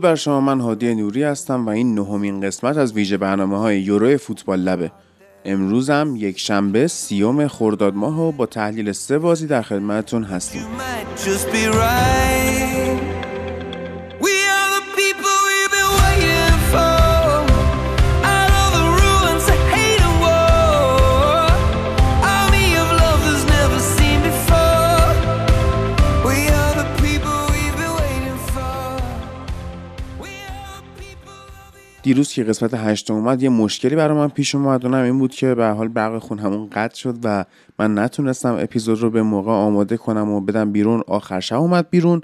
درود بر شما. من هادی نوری هستم و این نهمین قسمت از ویژه برنامه های یورو فوتبال لبه. امروزم یک شنبه سیوم خرداد ماه و با تحلیل سه بازی در خدمتتون هستیم. دیروز که قسمت هشتم اومد یه مشکلی برای من پیش اومد اونم این بود که به حال برق خونه‌مون قطع شد و من نتونستم اپیزود رو به موقع آماده کنم و بدم بیرون. آخر شب اومد بیرون.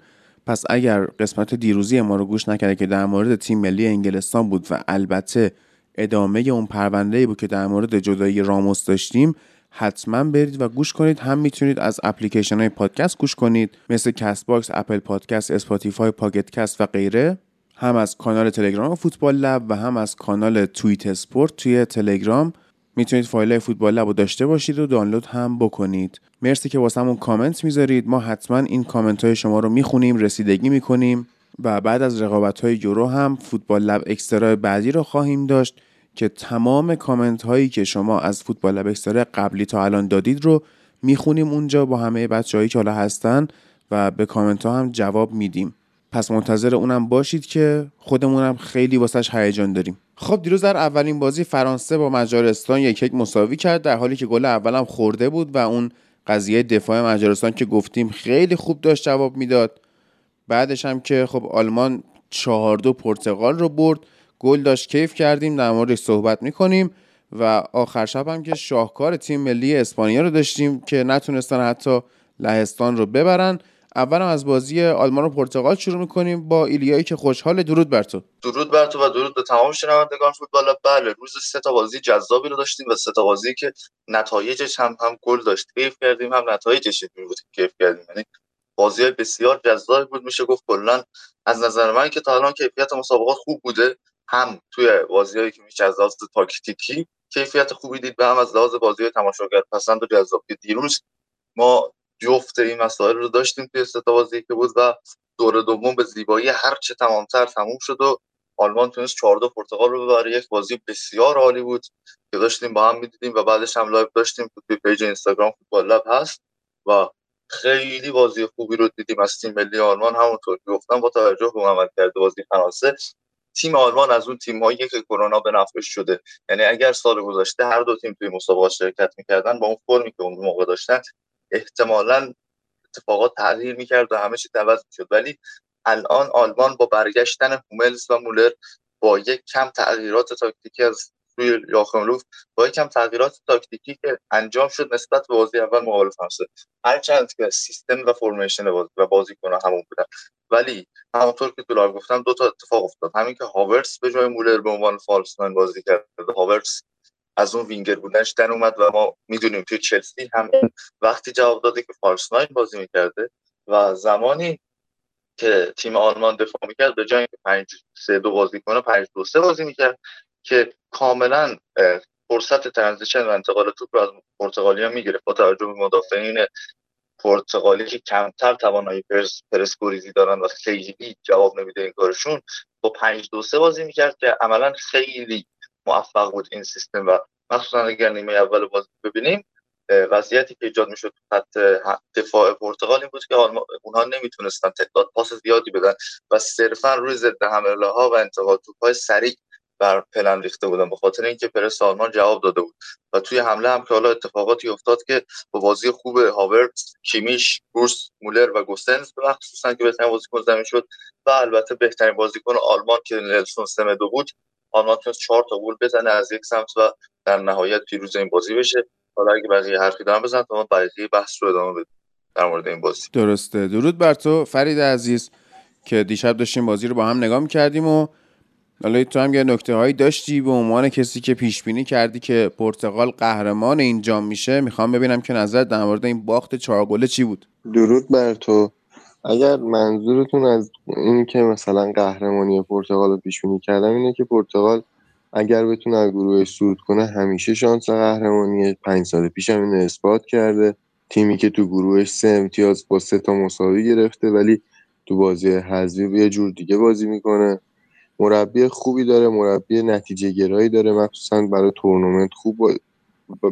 پس اگر قسمت دیروزی ما رو گوش نکردید که در مورد تیم ملی انگلستان بود و البته ادامه اون پرونده بود که در مورد جدایی راموس داشتیم حتما برید و گوش کنید. هم می‌تونید از اپلیکیشن های پادکست گوش کنید مثل Castbox، Apple Podcast، Spotify، Pocket Casts و غیره. هم از کانال تلگرام فوتبال لب و هم از کانال توییت اسپورت توی تلگرام. می‌تونید فایل فوتبال لب رو داشته باشید و دانلود هم بکنید. مرسی که واسمون کامنت می‌ذارید. ما حتما این کامنت های شما رو می‌خونیم رسیدگی می‌کنیم و بعد از رقابت های یورو هم فوتبال لب extra بعدی رو خواهیم داشت که تمام کامنت هایی که شما از فوتبال لب extra قبلی تا الان دادید رو می‌خونیم اونجا با همه بچه‌هایی که حالا هستن و به کامنت ها هم جواب میدیم. پس منتظر اونم باشید که خودمونم خیلی واسش هیجان داریم. خب دیروز در اولین بازی فرانسه با مجارستان یک یک مساوی کرد در حالی که گل اولم خورده بود و اون قضیه دفاع مجارستان که گفتیم خیلی خوب داشت جواب می‌داد. بعدش هم که خب آلمان چهار دو پرتغال رو برد گل داشت کیف کردیم در موردش صحبت می‌کنیم و آخر شب هم که شاهکار تیم ملی اسپانیا رو داشتیم که نتونستن حتی لهستان رو ببرن. اول از بازی آلمان و پرتغال شروع می‌کنیم با ایلیایی که خوشحال. درود بر تو. درود بر تو و درود به تمام شنوندگان فوتبال. بله روز سه تا بازی جذابی رو داشتیم و سه تا بازی که نتایجش هم هم گل داشت. کیف کردیم هم نتایجش بود کیف کردیم. یعنی بازی بسیار جذاب بود. میشه گفت کلا از نظر من که تا الان کیفیت مسابقات خوب بوده. هم توی بازیهایی که میشه از تاکتیکی کیفیت خوبی دید به هم از لحاظ بازی تماشاگر پسند و جذاب که دیروز ما جفت این مسائل رو داشتیم توی سه تا بازی که بود و دور دوم به زیبایی هرچه تمامتر تموم شد و آلمان تونست 4 دو پرتغال رو ببره. یک بازی بسیار عالی بود که داشتیم با هم می‌دیدیم و بعدش هم live داشتیم توی page اینستاگرام فوتبال لب هست و خیلی بازی خوبی رو دیدیم از تیم ملی آلمان. همونطور که گفتم با توجه به عملکرد بازی فرانسه تیم آلمان از اون تیم هایی که کرونا به نفعش شده. یعنی اگر سال گذشته هر دو تیم توی مسابقات شرکت می‌کردن با اون فرمی که اون موقع داشتن احتمالا اتفاقات تغییر می‌کرد و همه چی عوض می‌شد. ولی الان آلمان با برگشتن هوملز و مولر با یک کم تغییرات تاکتیکی از روی یاخم با یک کم تغییرات تاکتیکی که انجام شد نسبت به بازی اول مقابل فرانسه. هرچند که سیستم و فرمیشن بازی و بازیکن همون بودن. ولی همونطور که تو گفتم دو تا اتفاق افتاد. همین که هاورتس به جای مولر به عنوان فالس بازی کرد. هاورتس از اون وینگر بودنش در اومد و ما می‌دونیم توی چلسی هم وقتی جواب داده که false nine بازی می‌کرده و زمانی که تیم آلمان دفاع می‌کرد به جای اینکه 5 3 2 بازی کنه 5 2 3 بازی می‌کرد که کاملا فرصت transition و انتقال توپ رو از پرتغالیا می‌گرفت. با توجه به مدافعین پرتغالی که کمتر توانایی پرس پرس‌گریزی دارن و خیلی جواب نمیده این کارشون با 5 2 3 بازی می‌کرد که عملا خیلی موفق بود این سیستم و مخصوصا اگر نیمه اول بازی ببینیم وضعیتی که ایجاد می‌شد خط دفاع پرتغال این بود که اونها نمی‌تونستن تعداد پاس زیادی بدن و صرفا روی ضد حمله ها و انتقال توپ های سریع بر پلن ریخته بودن به خاطر اینکه پرس آلمان جواب داده بود. و توی حمله هم که حالا اتفاقاتی افتاد که با بازی خوب هاورت کیمیش بورس مولر و گوسنز به خصوصا که بهترین بازیکن زمین شد و البته بهترین بازیکن آلمان که نلسون سمدو بود آلمان تونست چهار تا گل بزنه از یک سمت و در نهایت پیروز این بازی بشه. حالا اگه بقیه حرفی دارم بزن تا ما بقیه بحث رو ادامه بدیم در مورد این بازی. درسته. درود بر تو فرید عزیز که دیشب داشتیم بازی رو با هم نگاه می‌کردیم و حالا تو هم یه نکته هایی داشتی به عنوان کسی که پیش بینی کردی که پرتغال قهرمان این جام میشه. می‌خوام ببینم که نظر در مورد این باخت چهار گله چی بود؟ درود بر تو. اگر منظورتون از این که مثلا قهرمانی پرتغال رو پیش بینی کردم اینه که پرتغال اگر بتونه از گروهش صعود کنه همیشه شانس قهرمانی پنج سال پیش هم اینو اثبات کرده. تیمی که تو گروهش سه امتیاز با سه تا مساوی گرفته ولی تو بازی حذفی یه جور دیگه بازی می‌کنه. مربی خوبی داره مربی نتیجه گرایی داره. مخصوصا برای تورنمنت خوب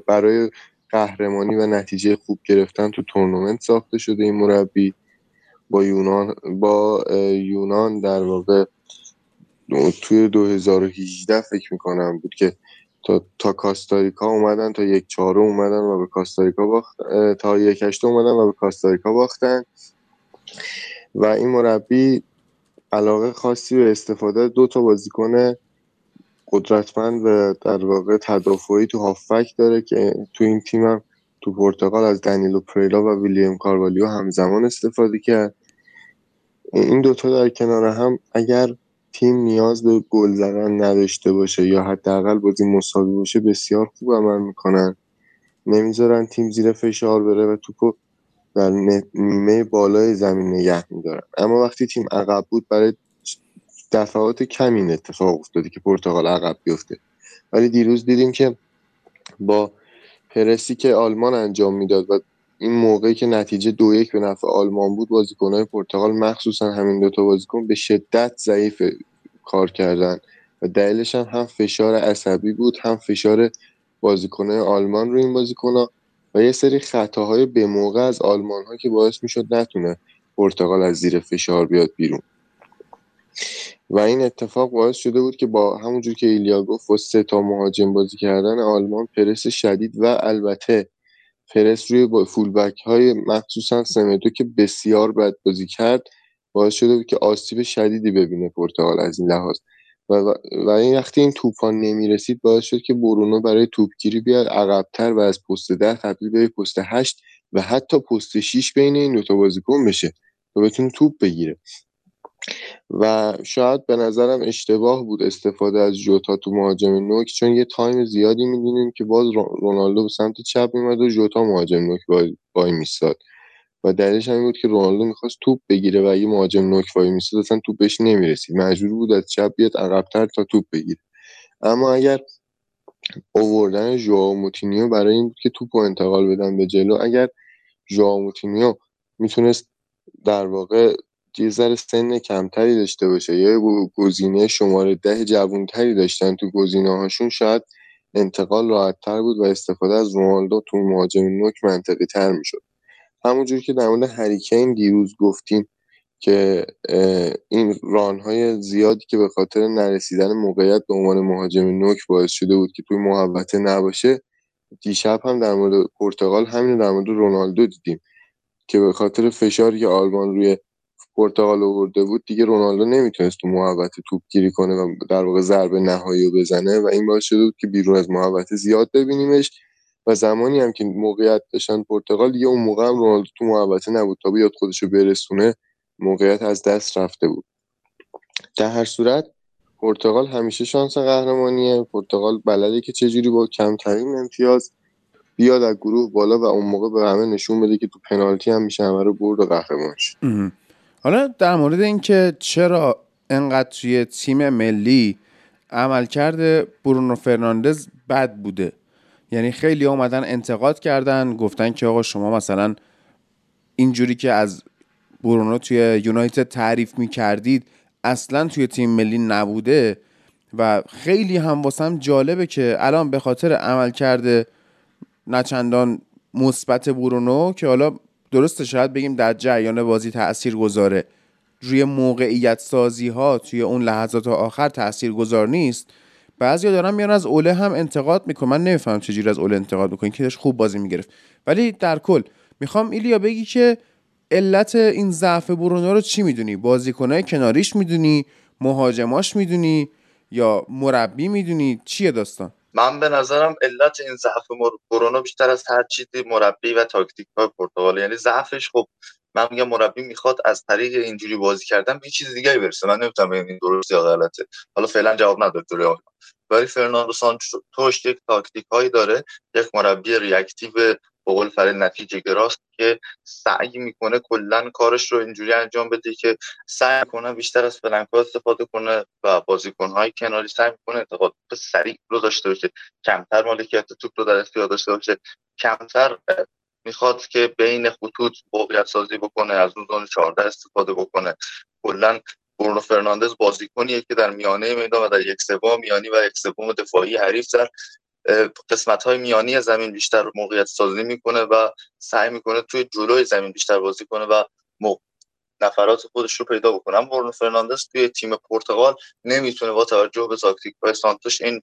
برای قهرمانی و نتیجه خوب گرفتن تو تورنمنت ساخته شده این مربی. با یونان با یونان در واقع توی 2018 فکر می‌کنم بود که تا, تا کاستاریکا اومدن تا یک چهارم اومدن و به کاستاریکا باخت تا یک هشته اومدن و به کاستاریکا باختن. و این مربی علاقه خاصی به استفاده دو تا بازیکن قدرتمند و در واقع تدافعی تو هافک داره که تو این تیم هم تو پرتغال از دنیلو پریلا و ویلیام کاروالیو همزمان استفاده کرد. این دوتا در کنار هم اگر تیم نیاز به گل زدن نداشته باشه یا حداقل بازی مساوی باشه بسیار خوب عمل می‌کنن. نمی‌ذارن تیم زیر فشار بره و توپو در نیمه بالای زمین نگه میدارن. اما وقتی تیم عقب بود برای دفعات کمی اتفاق افتاده که پرتغال عقب بیفته. ولی دیروز دیدیم که با پرسی که آلمان انجام می‌داد و این موقعی که نتیجه دو یک به نفع آلمان بود بازیکنهای پرتغال مخصوصا همین دوتا بازیکن به شدت ضعیف کار کردن و دلیلش هم هم فشار عصبی بود هم فشار بازیکنهای آلمان رو این بازیکنها و یه سری خطاهای به موقع از آلمان ها که باعث می‌شد نتونه پرتغال از زیر فشار بیاد بیرون. و این اتفاق باعث شده بود که با همونجور که ایلیا گفت با سه تا مهاجم بازی کردن آلمان پرس شدید و البته پرس روی با فولبک های مخصوصا سمدو که بسیار بد بازی کرد باعث شده بود که آسیب شدیدی ببینه پرتغال از این لحاظ. و, و این وقتی این توپان نمی‌رسید باعث شد که برونو برای توپگیری بیاد عقبتر و از پست ده تبدیل به پست هشت و حتی پست 6 بین این دوتا بازیکن بشه و بتونه توپ بگیره. و شاید به نظرم اشتباه بود استفاده از جوتا تو مهاجم نوک چون یه time زیادی می‌دونیم که باز رونالدو به سمت چپ میمد و جوتا مهاجم نوک وای میستاد. و دلیلش همین بود که رونالدو می‌خواست توپ بگیره و اگه مهاجم نوک وای میستاد اصلا توپ بهش نمی‌رسید. مجبور بود از چپ بیاد عقبتر تا توپ بگیره. اما اگر اووردن ژائو موتینیو برای این بود که توپ انتقال بدن به جلو اگر ژائو می‌تونست در واقع یه ذره سن کمتری داشته باشه. یا گزینه شماره ده جوانتری داشتن تو گزینه هاشون شاید انتقال راحت تر بود و استفاده از رونالدو تو مهاجم نوک منطقی تر می‌شد. همونجور که در مورد هریکین دیروز گفتیم که این رانهای زیادی که به خاطر نرسیدن موقعیت به عنوان مهاجم نوک باعث شده بود که توی محوطه نباشه دیشب هم در مورد پرتغال همین در مورد رونالدو دیدیم که به خاطر فشاری که آلمان روی پرتغال آورده بود دیگه رونالدو نمی‌تونست تو محوطه توپ گیری کنه و در واقع ضربه نهایی رو بزنه و این باعث شده بود که بیرون از محوطه زیاد ببینیمش و زمانی هم که موقعیت داشتن پرتغال دیگه اون موقع هم رونالدو تو محوطه نبود تا بیاد خودشو برسونه موقعیت از دست رفته بود. در هر صورت پرتغال همیشه شانس قهرمانیه. پرتغال بلده که چجوری با کمترین امتیاز بیاد از گروه بالا و اون موقع به همه نشون بده که تو پنالتی هم میشه همه رو برد و قهرمان حالا در مورد اینکه چرا انقدر توی تیم ملی عملکرد برونو فرناندز بد بوده. یعنی خیلی اومدن انتقاد کردن گفتن که آقا شما مثلا اینجوری که از برونو توی یونایتد تعریف می‌کردید اصلا توی تیم ملی نبوده و خیلی هم واسم جالبه که الان به خاطر عمل کرده نچندان مثبت برونو که حالا درسته شاید بگیم در جریان بازی تأثیر گذاره. روی موقعیت سازی ها توی اون لحظات آخر تأثیر گذار نیست. بعضیا دارن میان از اوله هم انتقاد می‌کنن. من نمی‌فهمم چجوری از اوله انتقاد می‌کنن که داشت خوب بازی می‌گرفت. ولی در کل می‌خوام ایلیا بگی که علت این ضعف برونو رو چی می‌دونی؟ بازیکنهای کناریش می‌دونی؟ مهاجماش می‌دونی؟ یا مربی می‌دونی؟ چیه داستان؟ من به نظرم علت این ضعف برونو بیشتر از هر چیزی مربی و تاکتیک های پرتغال یعنی ضعفش خب من میگم مربی می‌خواد از طریق اینجوری بازی کردن به چیز دیگه برسه. من نمی‌تونم این درست یا غلطه. حالا فعلا جواب نداد ولی فرناندو سانتوش یک تاکتیک هایی داره یک مربی reactive به قول فرید نتیجه گراست که سعی می‌کنه کلا کارش رو اینجوری انجام بده که سعی کنه بیشتر از flank استفاده کنه و بازیکن های کناری سعی می‌کنه انتقال سریع رو داشته باشه. کمتر مالکیت توپ رو در اختیار داشته باشه. کمتر می‌خواد که بین خطوط موقعیت سازی بکنه از اون zone 14 استفاده بکنه. کلا برونو فرناندز بازیکنیه که در میانه میدان و در یک سوم میانی و یک سوم دفاعی حریف در قسمت های میانی زمین بیشتر موقعیت سازی می‌کنه و سعی می‌کنه توی جلوی زمین بیشتر بازی کنه و نفرات خودش رو پیدا بکنه. اما برونو فرناندز توی تیم پرتغال نمی‌تونه با توجه به تاکتیک های سانتوش این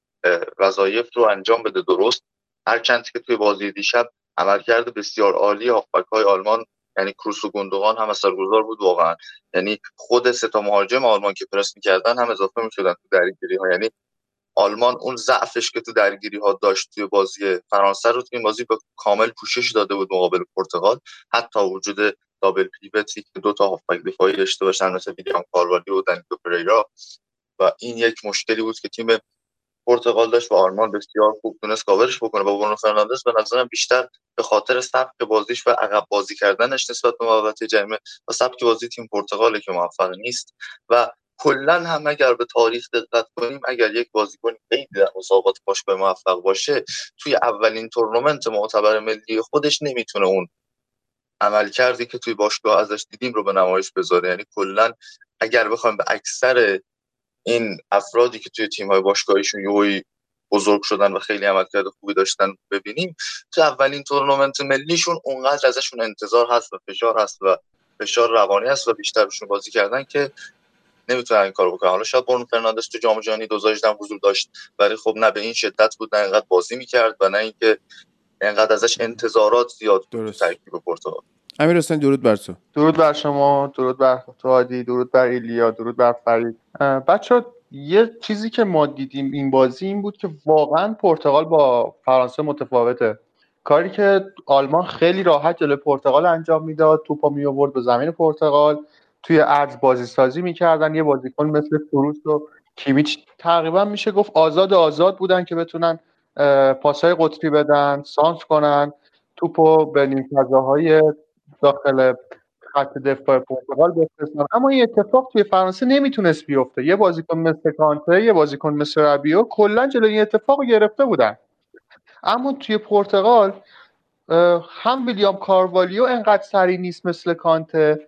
وظایف رو انجام بده درست. هرچند که توی بازی دیشب عملکرد بسیار عالی هافبک های آلمان یعنی کروس و گندوغان هم اثرگذار بود واقعا. یعنی خود سه تا مهاجم آلمان که پرس می‌کردن هم اضافه می‌شدن تو درگیری ها یعنی آلمان اون ضعفش که تو درگیری ها داشت توی بازی فرانسه رو توی این بازی به کامل پوشش داده بود مقابل پرتغال. حتی وجود دابل پیوتی که دو تا هافبک دفاعی داشته باشن مثل ویلیام کاروالی و دنیلو پریرا. و این یک مشکلی بود که تیم پرتغال داشت و آلمان بسیار خوب تونست کاورش بکنه. با برونو فرناندز به نظرم بیشتر به خاطر سبک بازیش و عقب بازی کردنش نسبت به محوطه جریمه و سبک بازی تیم پرتغاله که موفق نیست. و کلا هم اگر به تاریخ دقت کنیم اگر یک بازیکن خیلی در مسابقات باشگاه موفق باشه توی اولین تورنمنت معتبر ملی خودش نمی‌تونه اون عملکردی که توی باشگاه ازش دیدیم رو به نمایش بذاره. یعنی کلا اگر بخوایم به اکثر این افرادی که توی تیم های باشگاهیشون یهویی بزرگ شدن و خیلی عملکرد خوبی داشتن ببینیم تو اولین تورنمنت ملیشون اونقدر ازشون انتظار هست و فشار هست و فشار روانی هست و بیشترشون بازی کردن که نمی‌تونن این کارو بکنن. حالا شاید برونو فرناندز تو جام جهانی 2018 حضور داشت ولی خب نه به این شدت بود نه اینقدر بازی می‌کرد و نه اینکه اینقدر ازش انتظارات زیاد بود ترکیب پرتغال امیر حسین درود بر تو. درود بر شما درود بر تو عادی درود بر ایلیا درود بر فرید. بچه یه چیزی که ما دیدیم این بازی این بود که واقعا پرتغال با فرانسه متفاوته. کاری که آلمان خیلی راحت جلوی پرتغال انجام می‌داد توپا می آورد به زمین پرتغال. توی عرض بازی سازی می‌کردن. یه بازیکن مثل فروس و کیمیچ تقریبا میشه گفت آزاد آزاد بودن که بتونن پاسهای قطبی بدن سانس کنن. توپو به نیم داخل خط دفاع پرتغال بفرستن. اما این اتفاق توی فرانسه نمی‌تونست بیفته. یه بازیکن مثل کانته یه بازیکن مثل ربیو کلا جلوی این اتفاق گرفته بودن. اما توی پرتغال هم ویلیام کاروالیو انقدر سری نیست مثل کانته.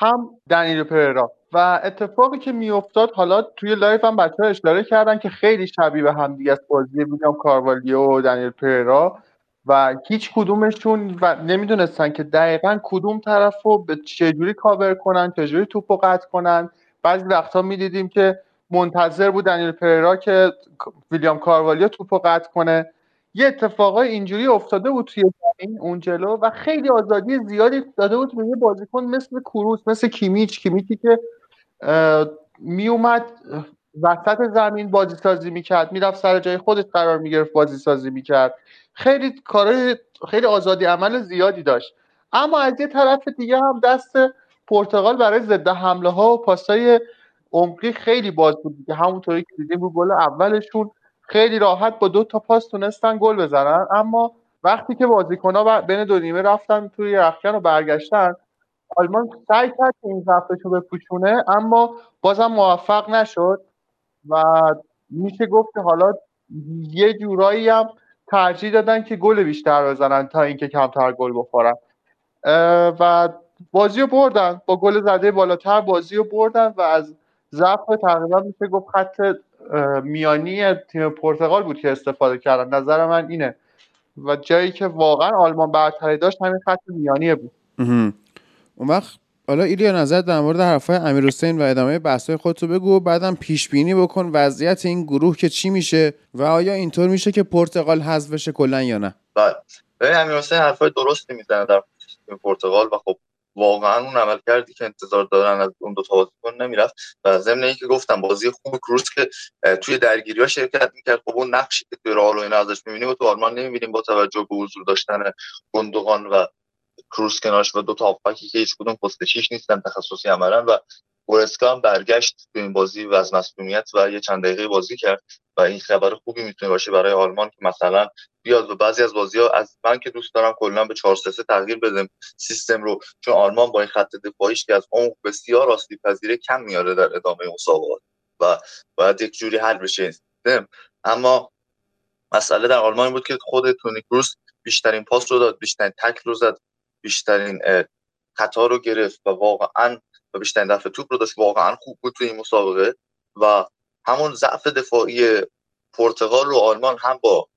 هم دنیلو پریرا. و اتفاقی که میافتاد حالا توی live هم بچه ها اشاره کردن که خیلی شبیه به هم دیگه است بازی ویلیام کاروالیو و دنیلو پریرا و هیچ کدومشون و نمی‌دونستن که دقیقا کدوم طرف رو به چجوری کاور کنن چجوری توپ رو قطع کنن. بعضی وقتها می‌دیدیم که منتظر بود دنیلو پریرا که ویلیام کاروالیو توپ قطع کنه. یه اتفاقای اینجوری افتاده بود توی زمین اون جلو و خیلی آزادی زیادی داده بود به یه بازیکن مثل کروس مثل کیمیچ. کیمیچی که میومد وسط زمین بازی سازی می‌کرد می‌رفت سر جای خودش قرار می‌گرفت بازی سازی می‌کرد. خیلی کارهای خیلی آزادی عمل زیادی داشت. اما از یه طرف دیگه هم دست پرتغال برای ضد حمله ها و پاسای عمقی خیلی باز بود. که همونطوری که دیدیم رو گل اولشون. خیلی راحت با دو تا پاس تونستن گل بزنن. اما وقتی که بازیکن‌ها بین دو نیمه رفتن توی رخکن و برگشتن آلمان سعی کرد که این ضعفش رو بپوشونه اما بازم موفق نشد و میشه گفت که حالا یه جورایی هم ترجیح دادن که گل بیشتر بزنن تا اینکه کمتر گل بخورن. و بازی رو بردن. با گل زده بالاتر بازی رو بردن و از ضعف تقریبا میشه گفت خط میانی تیم پرتغال بود که استفاده کردن. نظر من اینه. و جایی که واقعا آلمان برتری داشت همین خط میانیه بود. اون وقت حالا ایلیا نظر در مورد حرفای امیر حسین و ادامه بحثای خودتو بگو بعدم پیش بینی بکن وضعیت این گروه که چی میشه و آیا اینطور میشه که پرتغال حذف بشه کلا یا نه؟ بله. امیر حسین حرفای درستی می‌زنه در پرتغال و خب واقعا اون عمل کردی که انتظار دارن از اون دو تا بازیکن نمی‌رفت و ضمن اینکه گفتم بازی خوب کروس که توی درگیری ها شرکت می‌کرد. خب اون نقشی که توی رئال و اینا ازش می‌بینیم و تو آلمان نمی‌بینیم با توجه به حضور داشتن گندوغان و کروس کنارش و دو تا که هیچ کدوم پست نیستن تخصصی عملا و گورسکا هم برگشت تو این بازی و از مسئولیت و یه چند دقیقه بازی کرد و این خبر خوبی می‌تونه باشه برای آلمان که مثلا بیاد و بعضی از بازی ها از من که دوست دارم کلا به 4 3 تغییر بدم سیستم رو چون آلمان با این خط دفاعیش که از عمق بسیار آسیب پذیره کم میاره در ادامه مسابقات و باید یک جوری حل بشه. سیستم اما مسئله در آلمان بود که خود تونی کروس بیشترین پاس رو داد بیشترین تکل رو زد بیشترین خطا رو گرفت و واقعا و بیشترین دفعه توپ رو داشت واقعا خوب بود توی این مسابقه. و همون ضعف دفاعی پرتغال رو آلمان هم با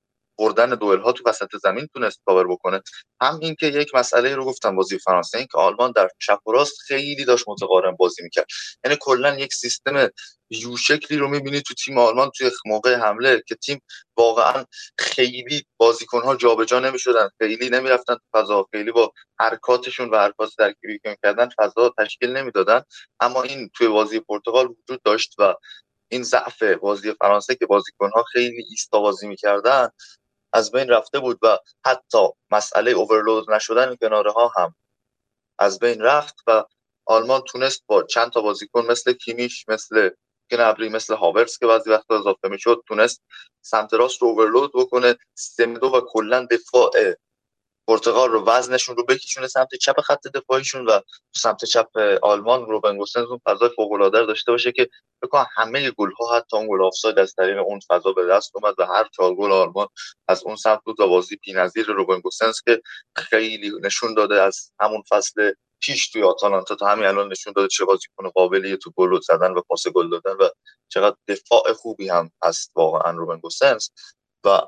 بردن دوئل ها تو وسط زمین تونست کاور بکنه. هم اینکه یک مسئله رو گفتم بازی فرانسه اینکه آلمان در چپ و راست خیلی داشت متقارن بازی می‌کرد. یعنی کلا یک سیستم یو شکلی رو می‌بینی تو تیم آلمان توی موقع حمله که تیم واقعا خیلی بازیکن ها جابجا نمی‌شدن خیلی نمی‌رفتن تو فضا خیلی با حرکاتشون و حرکات ترکیبی که کردن فضا تشکیل نمی‌دادن. اما این توی بازی پرتغال وجود داشت و این ضعف بازی فرانسه که بازیکنها خیلی ایستا بازی می‌کردن از بین رفته بود و حتی مسئله اوورلود نشدن کناره ها هم از بین رفت و آلمان تونست با چند تا بازیکن مثل کیمیش مثل ابری مثل هاورس که بعضی وقتا اضافه می‌شد تونست سمت راست رو اوورلود بکنه. سمدو و کلا دفاع پرتغال رو وزنشون رو بکشونه سمت چپ خط دفاعیشون و سمت چپ آلمان روبن گوسنز اون فضای فوق العاده داشته باشه که بکنم همه گل ها حتی اون گل آفساید از طریق اون فضا به دست اومد و هر چهار گل آلمان از اون سمت بود و بازی بی‌نظیر روبن گوسنز که خیلی نشون داده از همون فصل پیش توی آتالانتا تا همین الان نشون داده چه بازیکن قابلی تو گل زدن و پاس گل دادن و چقدر دفاع خوبی هم هست واقعا روبن گوسنز و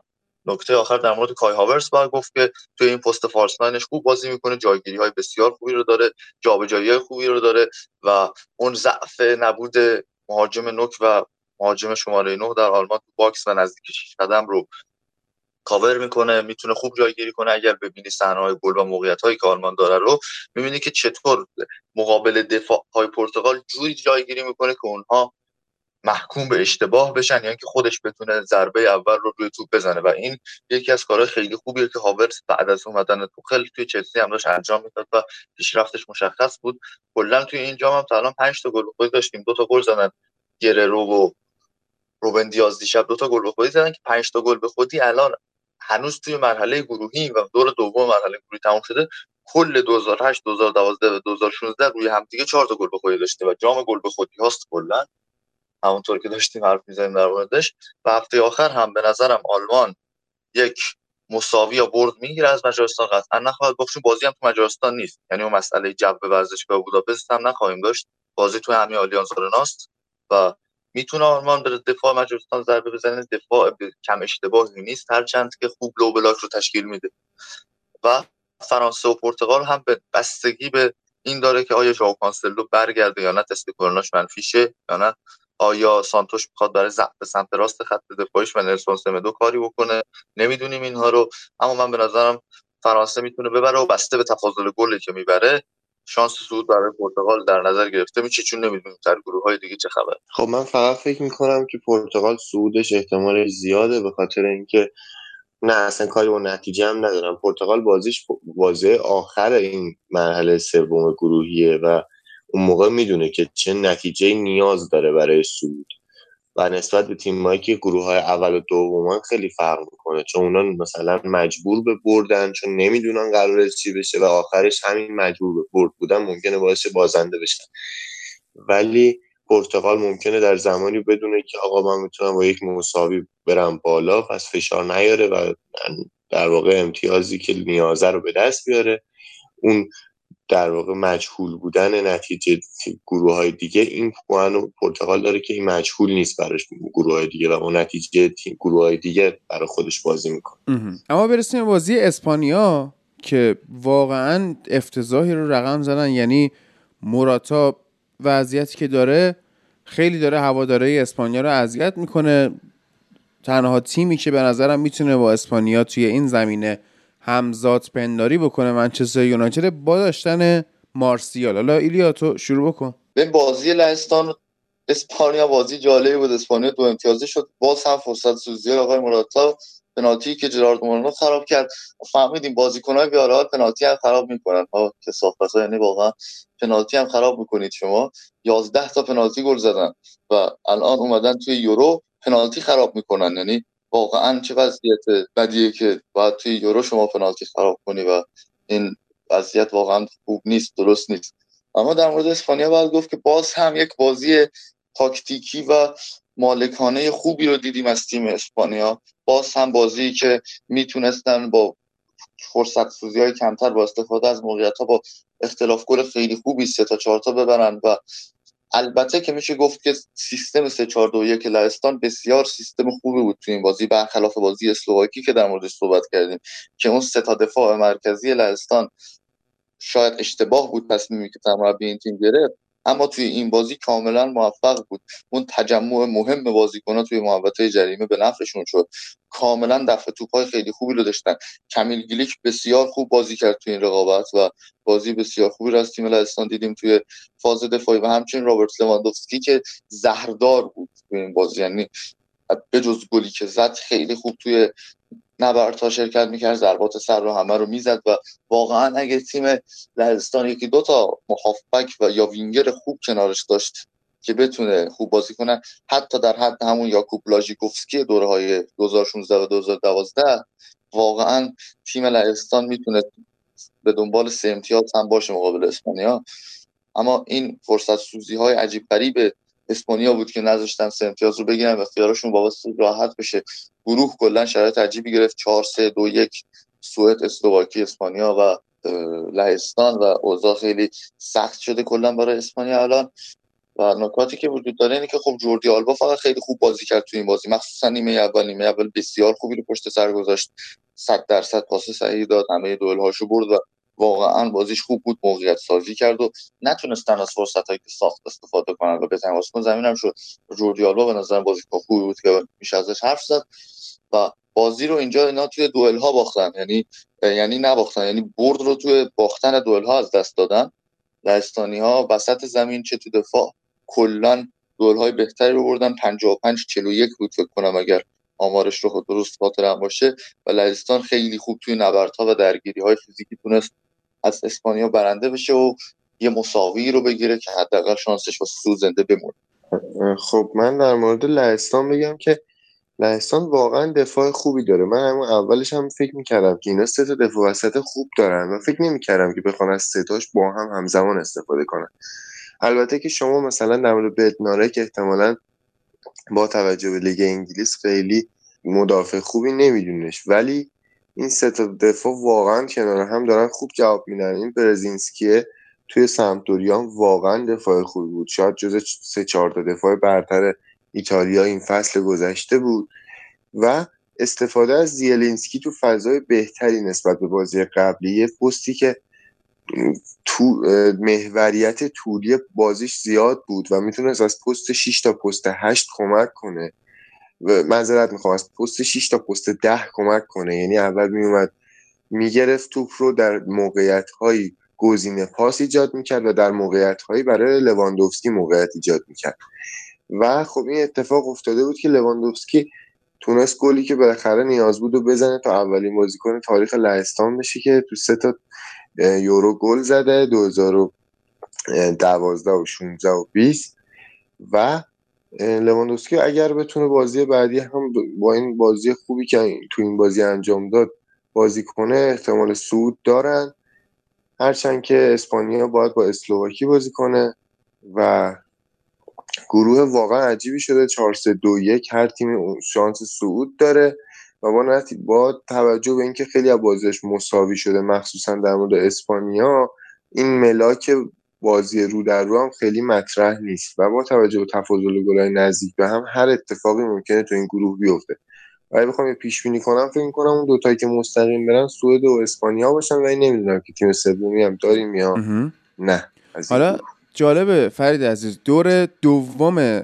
نکته آخر در مورد کای هاورس باید گفت که توی این پست false nine ش خوب بازی می‌کنه جایگیری های بسیار خوبی رو داره جابجایی های خوبی رو داره و اون ضعف نبود مهاجم نوک و مهاجم شماره 9 در آلمان تو box و نزدیک 6 قدم رو کاور می‌کنه می‌تونه خوب جایگیری کنه. اگر ببینی صحنه های گل و موقعیت هایی که آلمان داره رو می‌بینی که چطور مقابل دفاع های پرتغال جوری جایگیری می‌کنه که اونها محکوم به اشتباه بشن یعنی که خودش بتونه ضربه اول رو روی توپ بزنه. و این یکی از کارهای خیلی خوبیه که هاورس بعد از اومدن توخل توی چلسی هم داشت انجام می‌داد و پیشرفتش مشخص بود. کلا توی این جام هم تا الان 5 تا گل خودی داشتیم. دو تا گل زدن. گررو و روبن دیاز دیشب دو تا گل به خودی زدن که 5 تا گل به خودی الان هنوز توی مرحله گروهی و دور دوم مرحله گروهی تموم شده. کل 2008 2012 و 2016 روی همدیگه 4 تا گل به خودی داشته و جام گل به خودی هاست کلا. همونطور که داشتیم حرف می‌زنیم در موردش. و هفته آخر هم به نظرم آلمان یک مساوی یا برد می‌گیره از مجارستان. قطعا نخواهد باخت بازی هم تو مجارستان نیست. یعنی اون مسئله جو ورزشگاه بوداپست هم نخواهیم داشت. بازی تو همین آلیانز آرناست و می‌تونه آلمان به دفاع مجارستان ضربه بزنه. دفاع کم اشتباهی نیست. هرچند که خوب low block رو تشکیل میده. و فرانسه و پرتغال هم به بستگی به این داره که آیا ژائو کانسلو برگرده یا نه تست کروناش منفیشه یا نه. آیا سانتوش می‌خواد برای ضعف سمت راست خط دفاعیش و نلسون سمدو کاری بکنه؟ نمی‌دونیم اینها رو اما من به نظرم فرانسه می‌تونه ببره و بسته به تفاضل گلی که می‌بره شانس صعود برای پرتغال در نظر گرفته میشه چون نمی‌دونیم در گروه های دیگه چه خبر. خب من فقط فکر می‌کنم که پرتغال صعودش احتمال زیاده به خاطر اینکه نه اصلا کاری با نتیجه هم ندارم. پرتغال بازیش بازی آخر این مرحله سوم گروهیه و اون موقع می‌دونه که چه نتیجه نیاز داره برای سود. و نسبت به تیمایی که گروه های اول و دوم خیلی فرق می‌کنه. چون اونا مثلا مجبور به بردن چون نمی‌دونن قرار چی بشه و آخرش همین مجبور به برد بودن ممکنه باعث بازنده بشن. ولی پرتغال ممکنه در زمانی بدونه که آقا من می‌تونم با یک مساوی برم بالا پس فشار نیاره و در واقع امتیازی که نیازه رو به دست بیاره. اون در واقع مجهول بودن نتیجه گروه های دیگه این پوان پرتغال داره که این مجهول نیست براش گروه های دیگه و اون نتیجه گروه های دیگه برای خودش بازی می‌کنه. اما برسیم بازی اسپانیا که واقعا افتضاحی رو رقم زدن. یعنی موراتا وضعیتی که داره خیلی داره هواداره اسپانیا رو اذیت می‌کنه. تنها تیمی که به نظرم می‌تونه با اسپانیا توی این زمینه همزاد پنداری بکنه منچستر یونایتد با داشتن مارسیال. حالا ایلیا تو شروع بکن. به بازی لهستان اسپانیا بازی جالبی بود. اسپانیا دو امتیازی شد. باز هم فرصت سوزی. آقای مراتا پنالتی که جرارد مورنو خراب کرد. فهمیدیم بازیکن‌های بیارال پنالتی هم خراب می‌کنن. ها که ها یعنی واقعا پنالتی هم خراب می‌کنید شما. 11 تا پنالتی گل زدن و الان اومدن توی یورو پنالتی خراب می‌کنن. یعنی واقعا چه وضعیت بدیه که باید توی یورو شما پنالتی خراب کنی و این وضعیت واقعا خوب نیست درست نیست. اما در مورد اسپانیا باید گفت که باز هم یک بازی تاکتیکی و مالکانه خوبی رو دیدیم از تیم اسپانیا. باز هم بازی که می‌تونستن با فرصت سوزی های کمتر با استفاده از موقعیت ها با اختلاف گل خیلی خوبی سه تا چهار تا ببرن و البته که میشه گفت که سیستم 3 4 2 1 لهستان بسیار سیستم خوبی بود تو این بازی برخلاف بازی اسلوواکی که در موردش صحبت کردیم که اون سه تا دفاع مرکزی لهستان شاید اشتباه بود تصمیمی که تمربی این تیم گرفت. اما توی این بازی کاملا موفق بود. اون تجمع مهم بازیکن‌ها توی محوطه جریمه به نفعشون شد. کاملا دفع توپای خیلی خوبی رو داشتن. کمیل گلیک بسیار خوب بازی کرد توی این رقابت و بازی بسیار خوبی رو از تیم لهستان دیدیم توی فاز دفاعی و همچنین رابرت لواندوفسکی که زهردار بود توی این بازی. یعنی به جز گلی که زد خیلی خوب توی نبردها شرکت می‌کرد ضربات سر رو همه رو می‌زد و واقعا اگه تیم لهستان یکی دو تا هافبک و یا وینگر خوب کنارش داشت که بتونه خوب بازی کنه حتی در حد همون یاکوب لاژیکوفسکی دوره های 2016 و 2012 واقعا تیم لهستان می‌تونه به دنبال سه امتیاز هم باشه مقابل اسپانیا. اما این فرصت سوزی های عجیب غریب اسپانیا بود که نذاشتن سه امتیاز رو بگیرن و اختیارشون واسه راحت بشه. گروه کلا شرایط عجیبی گرفت. 4 3 2 1 سوئد اسلوواکی اسپانیا و لهستان و اوضاع خیلی سخت شده کلا برای اسپانیا الان. و نکاتی که وجود داره اینه که خب جوردی آلبا فقط خیلی خوب بازی کرد تو این بازی. مخصوصا نیمه اول. نیمه اول بسیار خوبی رو پشت سر گذاشت. 100 درصد پاس صحیح داد. همه دوئل هاشو برد و واقعا بازیش خوب بود موقعیت سازی کرد و نتونستن از فرصت هایی که ساخت استفاده کنن و بزنن واسه زمینم شد. جوردی آلبا به نظر بازی خوبی بود که میشه ازش حرف زد و بازی رو اینجا اینا توی دوئل ها باختن. یعنی یعنی نباختن یعنی برد رو توی باختن دوئل ها از دست دادن. لهستانی ها وسط زمین چه تو دفاع کلا دوئل های بهتری رو بردن. 55 41 بود فکر کنم اگر آمارش رو درست خاطرم باشه. و لهستان خیلی خوب توی نبردها و درگیری های فیزیکی تونست از اسپانیا برنده بشه و یه مساوی رو بگیره که حداقل شانسش واسه سود زنده بمونه. خب من در مورد لهستان بگم که لهستان واقعا دفاع خوبی داره. من همون اولش هم فکر می‌کردم که اینا سه تا دفاع وسط خوب دارن و فکر نمی‌کردم که بخوان از ستاش با هم همزمان استفاده کنن. البته که شما مثلا در مورد بدناره که احتمالا با توجه به لیگ انگلیس خیلی مدافع خوبی نمیدونش ولی این سه تا دفاع واقعا کنار هم دارن خوب جواب میدن. این برزینسکیه توی سمتوریان واقعا دفاع خوبی بود. شاید جز سه چهار تا دفاع برتر ایتالیا این فصل گذشته بود. و استفاده از زیلینسکی تو فضای بهتری نسبت به بازی قبلی. یه پستی که تو محوریت طولی بازیش زیاد بود و می‌تونست از پست 6 تا پست 8 کمک کنه. معذرت می‌خوام از پست 6 تا پست 10 کمک کنه. یعنی اول میومد می‌گرفت توپ رو در موقعیت هایی گزینه پاس ایجاد می‌کرد و در موقعیت هایی برای لواندوفسکی موقعیت ایجاد می‌کرد. و خب این اتفاق افتاده بود که لواندوفسکی تونست گلی که بالاخره نیاز بود و بزنه تا اولین بازیکن تاریخ لهستان بشه که تو سه تا یورو گل زده 2012 و 16 و 20 و لواندوسکی اگر بتونه بازی بعدی هم با این بازی خوبی که تو این بازی انجام داد بازی کنه احتمال سود دارن. هرچند که اسپانیا باید با اسلوواکی بازی کنه و گروه واقعا عجیبی شده 4 3 2 1 هر تیم شانس صعود داره و با, با توجه به اینکه خیلی از بازیش مساوی شده مخصوصا در مورد اسپانیا این ملاک بازی رو در رو هم خیلی مطرح نیست و با توجه به تفاضل گلای نزدیک به هم هر اتفاقی ممکنه تو این گروه بیفته. و اگه بخوام پیش بینی کنم فکر کنم اون دوتایی که مستقیم برن سوئد و اسپانیا باشن و نمی‌دونم که تیم سومی هم داریم یا نه. حالا جالبه فرید عزیز دور دوم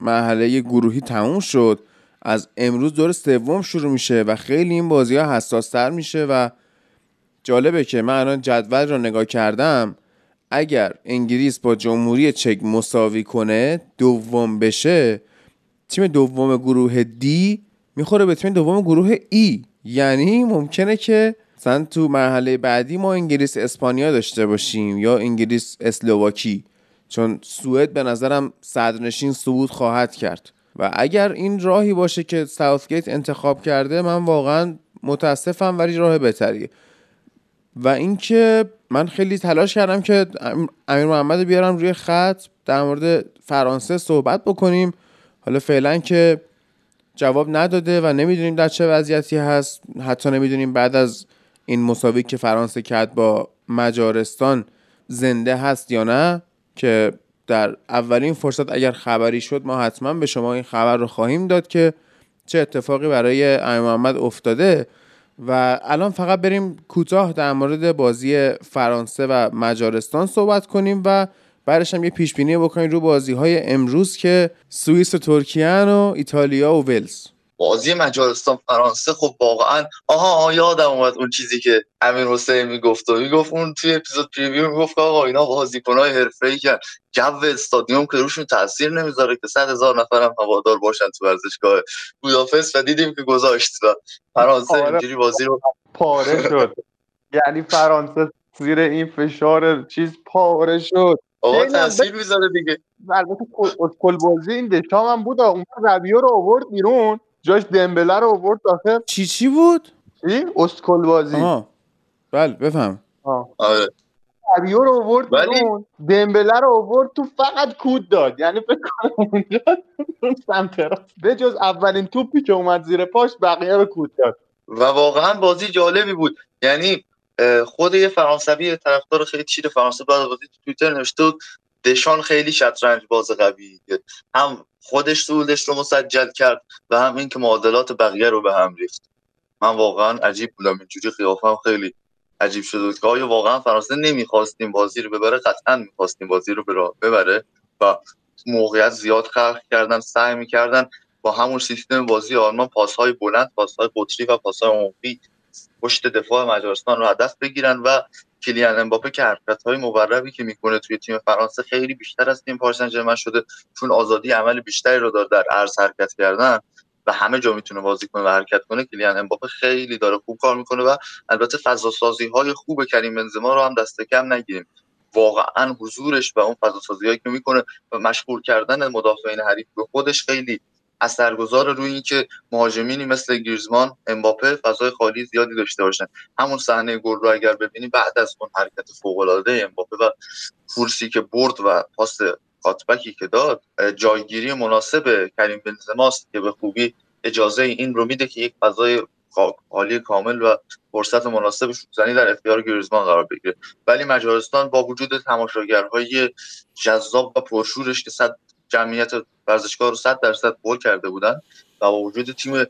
مرحله گروهی تموم شد. از امروز دور سوم شروع میشه و خیلی این بازی ها حساس تر میشه و جالبه که من الان جدول رو نگاه کردم. اگر انگلیس با جمهوری چک مساوی کنه دوم بشه تیم دوم گروه دی می‌خوره به تیم دوم گروه ای یعنی ممکنه که مثلا تو مرحله بعدی ما انگلیس اسپانیا داشته باشیم یا انگلیس اسلوواکی چون سوئد به نظرم صدرنشین صعود خواهد کرد. و اگر این راهی باشه که ساوثگیت انتخاب کرده من واقعا متاسفم ولی راه بهتریه. و اینکه من خیلی تلاش کردم که امیر محمد بیارم روی خط در مورد فرانسه صحبت بکنیم. حالا فعلا که جواب نداده و نمی‌دونیم در چه وضعیتی هست. حتی نمی‌دونیم بعد از این مسابقه که فرانسه کرد با مجارستان زنده هست یا نه که در اولین فرصت اگر خبری شد ما حتما به شما این خبر رو خواهیم داد که چه اتفاقی برای امیر محمد افتاده. و الان فقط بریم کوتاه در مورد بازی فرانسه و مجارستان صحبت کنیم و بعدش هم یه پیش بینی بکنیم رو بازی های امروز که سوئیس و ترکیه و ایتالیا و ولز. بازی مجارستان فرانسه خب واقعا آها آها یادم اومد اون چیزی که امیر حسین می‌گفت و می‌گفت اون توی اپیزود پریویو می‌گفت آقا اینا بازیکنای حرفه‌ای که جو استادیوم که روشون تاثیر نمی‌ذاره که صد هزار نفرم هوادار باشن تو ورزشگاه بوداپست و دیدیم که گذاشت و فرانسه آره. اینجوری بازی رو پاره شد. یعنی فرانسه زیر این فشار چیز پاره شد. آقا تاثیر می‌ذاره دیگه. البته کل بازی این دشام هم بود اون ربیو رو آورد بیرون. جاش دمبله رو آورد داخل چی چی بود؟ چی؟ اسکل بازی آها بله بفهم. آه. آره. ربیو رو آورد ولی- دمبله رو آورد تو فقط کود داد. یعنی فکر کنم اونجا اون سمت راست. به جز اولین توپی که اومد زیر پاش بقیه رو کود داد. و واقعا بازی جالبی بود. یعنی خود یه فرانسوی طرفدار خیلی چیر فرانسه بعد از بازی تو توییتر نوشته بود دشان خیلی شطرنج باز قوی. هم خودش سودش رو مسجل کرد و هم اینکه معادلات بقیه رو به هم ریخت. من واقعا عجیب بودم. اینجوری قیافم خیلی عجیب شده که آیا واقعا فرانسه نمی‌خواستیم بازی رو ببره؟ قطعا می‌خواستیم بازی رو ببره و موقعیت زیاد خلق کردن سعی می‌کردن با همون سیستم بازی آلمان پاسهای بلند پاسهای قطری و پاسهای عمقی پشت دفاع مجارستان رو هدف بگیرن و کلیان امباپه که حرکت‌های مبربی که می‌کنه توی تیم فرانسه خیلی بیشتر از تیم پاریس سن شده چون آزادی عمل بیشتری رو داره در عرض حرکت کردن و همه جا می‌تونه بازی کنه و حرکت کنه کلیان امباپه خیلی داره خوب کار می‌کنه و البته فضا سازی های خوب کریم بنزما رو هم دست کم نگیریم. واقعا حضورش و اون فضا سازی هایی که می‌کنه و مشغول کردن مدافعین حریف به خودش خیلی اثرگذار روی اینکه مهاجمینی مثل گریزمان امباپه فضای خالی زیادی داشته باشن. همون صحنه گل رو اگر ببینی بعد از اون حرکت فوق العاده امباپه و فورسی که برد و پاس کاتبکی که داد جایگیری مناسب کریم بنزماست که به خوبی اجازه این رو میده که یک فضای خالی کامل و فرصت مناسب شوتزنی در اختیار گریزمان قرار بگیره. ولی مجارستان با وجود تماشاگرهای جذاب و پرشورش که صد جمعیت ورزشگاه رو 100 درصد پر کرده بودن و با وجود تیم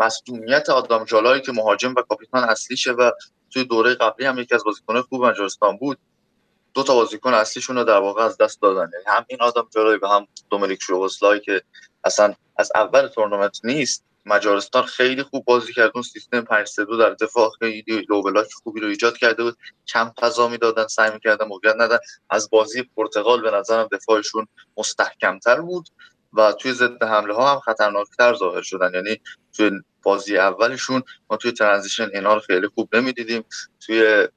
مصدومیت آدام جالایی که مهاجم و کاپیتان اصلیشه و توی دوره قبلی هم یکی از بازیکنان خوب مجارستان بود دو تا بازیکن اصلیشون رو در واقع از دست دادن. یعنی هم این آدام سالایی و هم دومینیک شوبوسلای که اصلا از اول تورنمنت نیست مجارستان خیلی خوب بازی کرد. اون سیستم 5 3 2 در دفاع خیلی low block خوبی رو ایجاد کرده بود. کم فضا می‌دادن سعی می‌کردن موقعیت ندن از بازی پرتغال به نظرم دفاعشون مستحکمتر بود و توی ضد حمله ها هم خطرناکتر ظاهر شدن. یعنی توی بازی اولشون ما توی transition اینا رو خیلی خوب نمی‌دیدیم. توی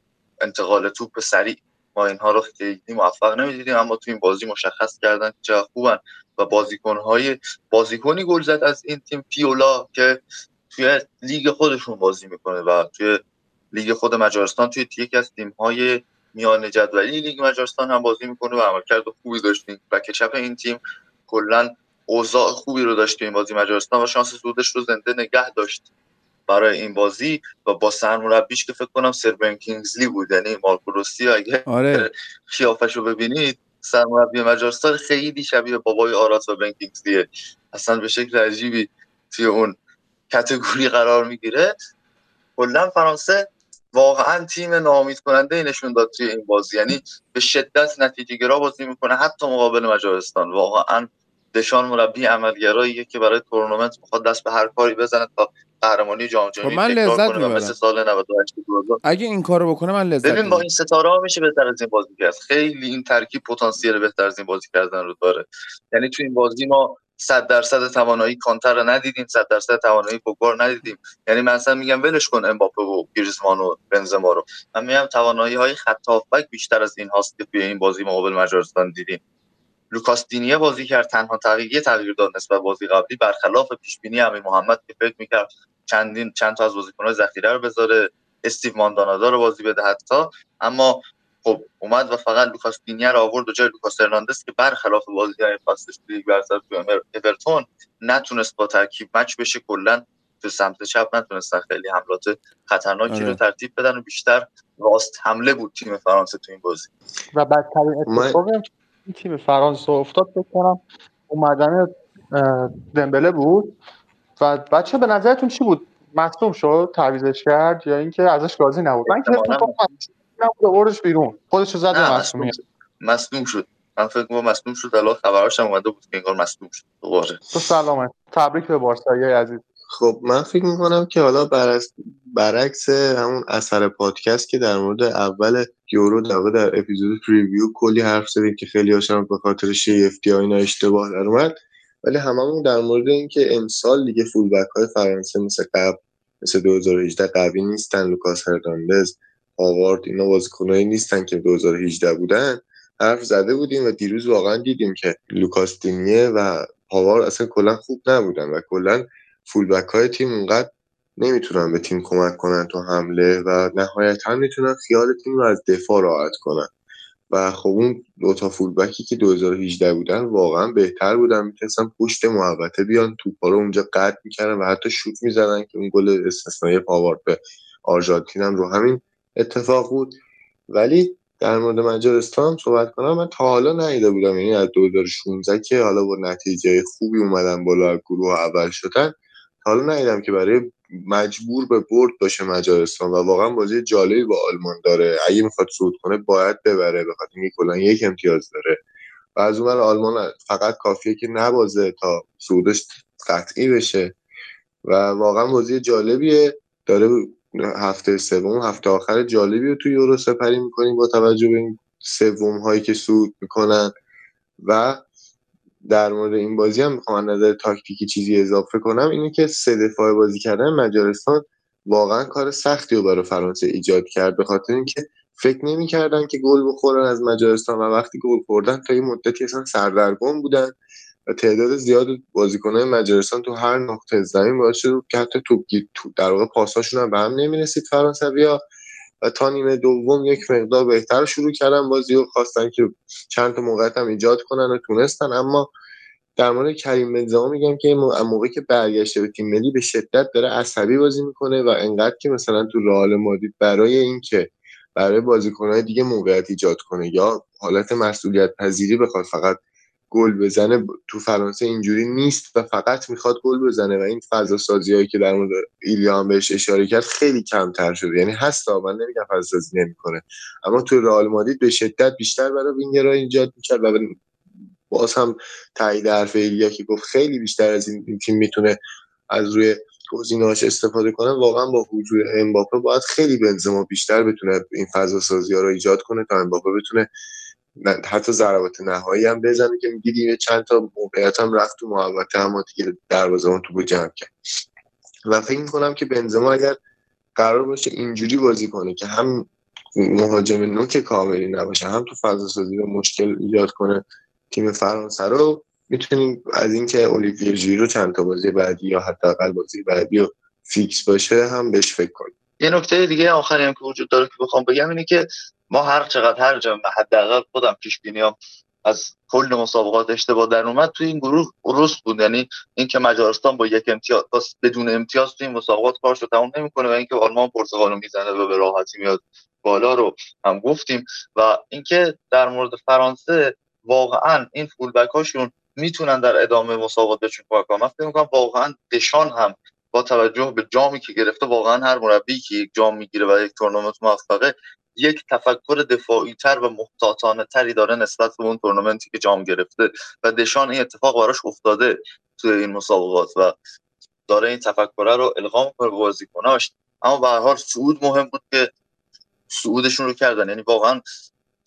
انتقال توپ سریع ما اینها رو خیلی موفق نمی‌دیدیم اما توی این بازی مشخص کردن که چقدر خوبن و بازیکنهای بازیکنی گل زد از این تیم پیولا که توی لیگ خودشون بازی می‌کنه و توی لیگ خود مجارستان توی یکی از تیم‌های میان جدولی لیگ مجارستان هم بازی می‌کنه و عملکرد خوبی داشتیم و چپ این تیم کلا اوضاع خوبی رو داشت این بازی مجارستان و شانس صعودش رو زنده نگه داشت. برای این بازی و با سرمربیش که فکر کنم سر بن کینگزلی بود. یعنی مارکو روسی اگه آره. رو ببینید سرمربی مجارستان خیلی شبیه بابای آرات و بن کینگزلیه. اصلا به شکل عجیبی توی اون کتگوری قرار می‌گیره. کلا فرانسه واقعا تیم ناامید کننده ای نشون داد توی این بازی. یعنی به شدت نتیجه گرا بازی می‌کنه حتی مقابل مجارستان واقعا دشان مربی عملگراییه که برای تورنمنت می‌خواد دست به هر کاری بزنه تا قهرمانی جام جهانی خب من لذت می‌برم. مثل سال 98 2000 اگه این کارو بکنه من لذت ببین با این ستاره ها میشه بهتر از این بازی کرد. خیلی این ترکیب پتانسیل بهتر از این بازی کردن رو داره. یعنی تو این بازی ما 100 درصد توانایی کانتر رو ندیدیم 100 درصد توانایی پوگبا ندیدیم. یعنی من اصلا میگم ولش کن امباپه و گریزمان و بنزما رو. من میگم توانایی های خط بیشتر از این هاست که توی این بازی مقابل مجارستان دیدیم. لوکاس دینیه بازی کرد تنها تغییر یه تغییر داد نسبت بازی قبلی. برخلاف پیش بینی امیر محمد که فکر می‌کرد چندین چند تا از بازیکن‌های ذخیره رو بذاره استیو ماندانادا رو بازی بده حتی. اما خب اومد و فقط لوکاس دینیه رو آورد و جای لوکاس هرناندز که برخلاف بازی های فصلش لیگ برتر تو اورتون نتونست با ترکیب match بشه. کلا به سمت چپ نتونستن خیلی حملات خطرناکی آره. رو ترتیب بدن و بیشتر راست حمله بود تیم فرانسه تو این بازی. و بدترین اتفاقی هم که این تیم فرانسه افتاد فکر کنم اومدن دمبله بود. و بچه به نظرتون چی بود؟ مصدوم شد؟ تعویزش کرد؟ یا اینکه ازش راضی نبود؟ من که نبود بیرون. خودش رو زد مصدوم شد. مصدوم شد. من فکر کنم مصدوم شد. الان خبراش هم اومده بود که انگار مصدوم شد. دوباره. تو سلامت. تبریک به بارسایی عزیز. خب من فکر می‌کنم که حالا برعکس, برعکس همون اثر پادکست که در مورد اول یورو در در اپیزود preview کلی حرف زدیم که خیلی هاشم به خاطر شیفتی ها اینا اشتباه در اومد. ولی هممون در مورد اینکه امسال دیگه fullback های فرانسه مثل قبل مثل 2018 قوی نیستن لوکاس هرناندز پاوارد اینا بازیکنایی نیستن که 2018 بودن. حرف زده بودیم و دیروز واقعا دیدیم که لوکاس دینیه و پاوارد اصلا کلا خوب نبودن و کلا fullback های تیم اونقدر نمی‌تونن به تیم کمک کنن تو حمله و نهایتا می‌تونن خیال تیم رو از دفاع راحت کنن. و خب اون دوتا فولبکی که 2018 بودن واقعا بهتر بودن. می‌تونستن پشت محوطه بیان توپا رو اونجا قطع می‌کردن و حتی شوت می‌زدن که اون گل استثنایی پاوارد به آرژانتین هم رو. همین اتفاق بود. ولی در مورد مجارستان صحبت کنم. من تا حالا ندیده بودم. یعنی از 2016 که حالا با نتیجه خوبی اومدن بالا گروه اول شدن تا حالا ندیدم که برای مجبور به برد باشه مجارستان و واقعا بازی جالبی با آلمان داره. اگه می‌خواد صعود کنه باید ببره. بخاطر اینکه کلا یک امتیاز داره. و از اون آلمان فقط کافیه که نبازه تا صعودش قطعی بشه. و واقعا بازی جالبیه. داره هفته سوم هفته آخر جالبی رو توی یورو سپری می‌کنیم با توجه به این سوم هایی که صعود می‌کنن. و در مورد این بازی هم می‌خوام نظر تاکتیکی چیزی اضافه کنم اینه که سه دفاع بازی کردن مجارستان واقعا کار سختی رو برای فرانسه ایجاد کرد به خاطر اینکه فکر نمی‌کردن که گل بخورن از مجارستان و وقتی گل خوردن تا این مدتی اصلا سردرگم بودن و تعداد زیاد بازیکنهای مجارستان تو هر نقطه زمین باعث شد که حتی تو در واقع پاساشون هم به هم نمی‌رسید فرانسویا. و تا نیمه دوم یک مقدار بهتر شروع کردن. بازی و خواستن که چند تا موقعیت هم ایجاد کنن و تونستن. اما در مورد کریم بنزما میگم که موقعی که برگشته به تیم ملی به شدت داره عصبی بازی می‌کنه و انقدر که مثلا تو رئال مادرید برای اینکه برای بازیکنهای دیگه موقعیت ایجاد کنه یا حالت مسئولیت پذیری بخواد فقط گل بزنه تو فرانسه اینجوری نیست و فقط می‌خواد گل بزنه و این فضا سازی هایی که در مورد ایلیا بهش اشاره کرد خیلی کمتر شده. یعنی هست من نمیگم فضا سازی نمی‌کنه. اما تو رئال مادرید به شدت بیشتر برای وینگرها ایجاد می‌کرد و باز هم تایید حرف ایلیا که گفت خیلی بیشتر از این تیم می‌تونه از روی گزینه‌هاش استفاده کنه واقعا با حضور امباپه باید خیلی بنزما بیشتر بتونه این فضا سازی ها رو ایجاد کنه تا امباپه بتونه حتی ضربات نهایی هم بزنه که میگیدیم چند تا موقعیت هم رفت تو محوطه اما دیگه دروازه‌بان توپو جمع کرد. و فکر می‌کنم که بنزما اگر قرار باشه اینجوری بازی کنه که هم مهاجم نوک کاملی نباشه هم تو فضا سازی رو مشکل ایجاد کنه تیم فرانسه رو می‌تونیم از اینکه اولیویر ژیرو چند تا بازی بعدی یا حداقل بازی بعدی رو فیکس باشه هم بهش فکر کنیم. یه نکته دیگه آخری هم که وجود داره که بخوام بگم اینه که ما هر چقدر هر جا حداقل خودم پیش بینیام از کل مسابقات اشتباه در اومد تو این گروه درست بود. یعنی اینکه مجارستان با یک امتیاز بدون امتیاز تو این مسابقات کارش رو تمام نمی‌کنه و اینکه آلمان پرتغال رو می‌زنه و به راحتی میاد بالا رو هم گفتیم. و اینکه در مورد فرانسه واقعا این فولبک هاشون می‌تونن در ادامه مسابقات بهشون کمک کنن. من فکر می‌کنم واقعا دشان هم با توجه به جامی که گرفته واقعا هر مربی که یک جام می‌گیره و یک تورنمنت موفقه یک تفکر دفاعی تر و محتاطانه تری داره نسبت به اون تورنمنتی که جام گرفته و دشان این اتفاق براش افتاده توی این مسابقات و داره این تفکر رو القا می‌کنه به بازیکناش. اما به هر حال صعود مهم بود که صعودشون رو کردن. یعنی واقعا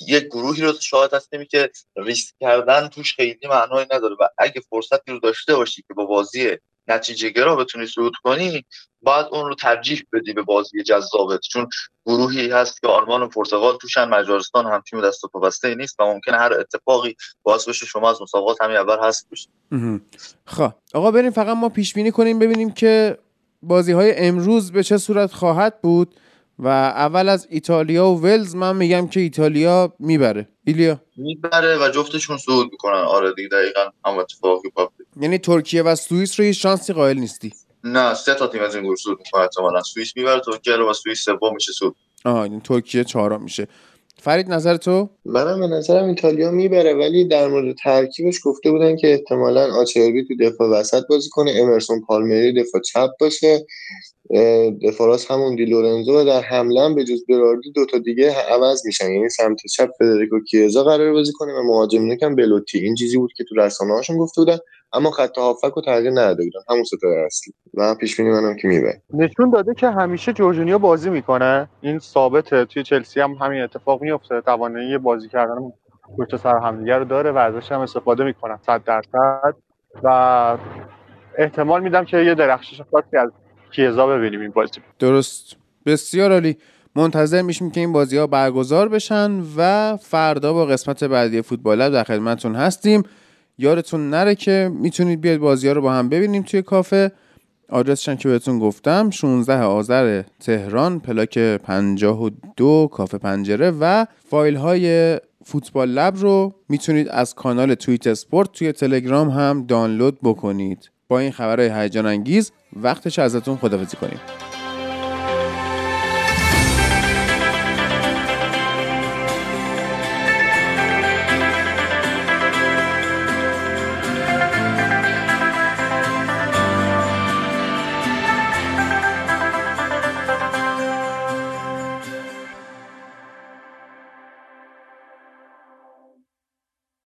یک گروهی رو شاهد هستیم که ریسک کردن توش خیلی معنایی نداره و اگه فرصتی رو داشته باشی که با بازی نتیجه گرا بتونی صعود کنی باید اون رو ترجیح بدی به بازی جذابت. چون گروهی هست که آلمان و پرتغال توشن مجارستان هم تیم دست و پا بسته نیست و ممکنه هر اتفاقی باعث بشه شما از مسابقات همین اول هست بشه خب آقا بریم فقط ما پیش بینی کنیم ببینیم که بازی های امروز به چه صورت خواهد بود. و اول از ایتالیا و ولز من میگم که ایتالیا می‌بره. ایلیا؟ می‌بره و جفتشون صعود می‌کنن. آره دیگه دقیقا هم اتفاقی پاپ یعنی ترکیه و سوئیس رو هیچ شانسی قائل نیستی؟ نه سه تا تیم از این گروه صعود می‌کنه احتمالاً سوئیس می‌بره ترکیه رو و سوئیس سوم میشه صعود. آها این ترکیه چهارم میشه. فرید نظر تو؟ منم به نظرم ایتالیا می‌بره ولی در مورد ترکیبش گفته بودن که احتمالا آچربی تو دفاع وسط بازی کنه امرسون پالمری دفاع چپ باشه. دفاراس همون دی لورنزو در حمله به جز براردی دو تا دیگه عوض میشن. یعنی سمت چپ فدریکو کیزا قرار بازی کنه و مهاجم هم بلوتی. این چیزی بود که تو رسانه هاشون گفته بودن. اما خط هافک رو تغییر نداده بودن. همون ستاره اصلی. و پیش بینی منم که می‌بره نشون داده که همیشه جورجینیو بازی می‌کنه. این ثابته. توی چلسی هم همین اتفاق میفته توانایی بازی کردن پشت سر همدیگه رو داره و ازش هم استفاده می‌کنن. 100 درصد. و احتمال میدم که یه درخشش خاصی از کیزا ببینیم این بازی. درست. بسیار عالی. منتظر میشیم که این بازی ها برگزار بشن و فردا با قسمت بعدی فوتبال در خدمتتون هستیم. یادتون نره که می‌تونید بیاید بازی ها رو با هم ببینیم توی کافه. آدرسشن که بهتون گفتم 16 آذر تهران پلاک 52 کافه پنجره و فایل های فوتبال لب رو می‌تونید از کانال تویت اسپورت توی تلگرام هم دانلود بکنید. با این خبرهای هیجان انگیز وقتش ازتون خدافزی کنیم.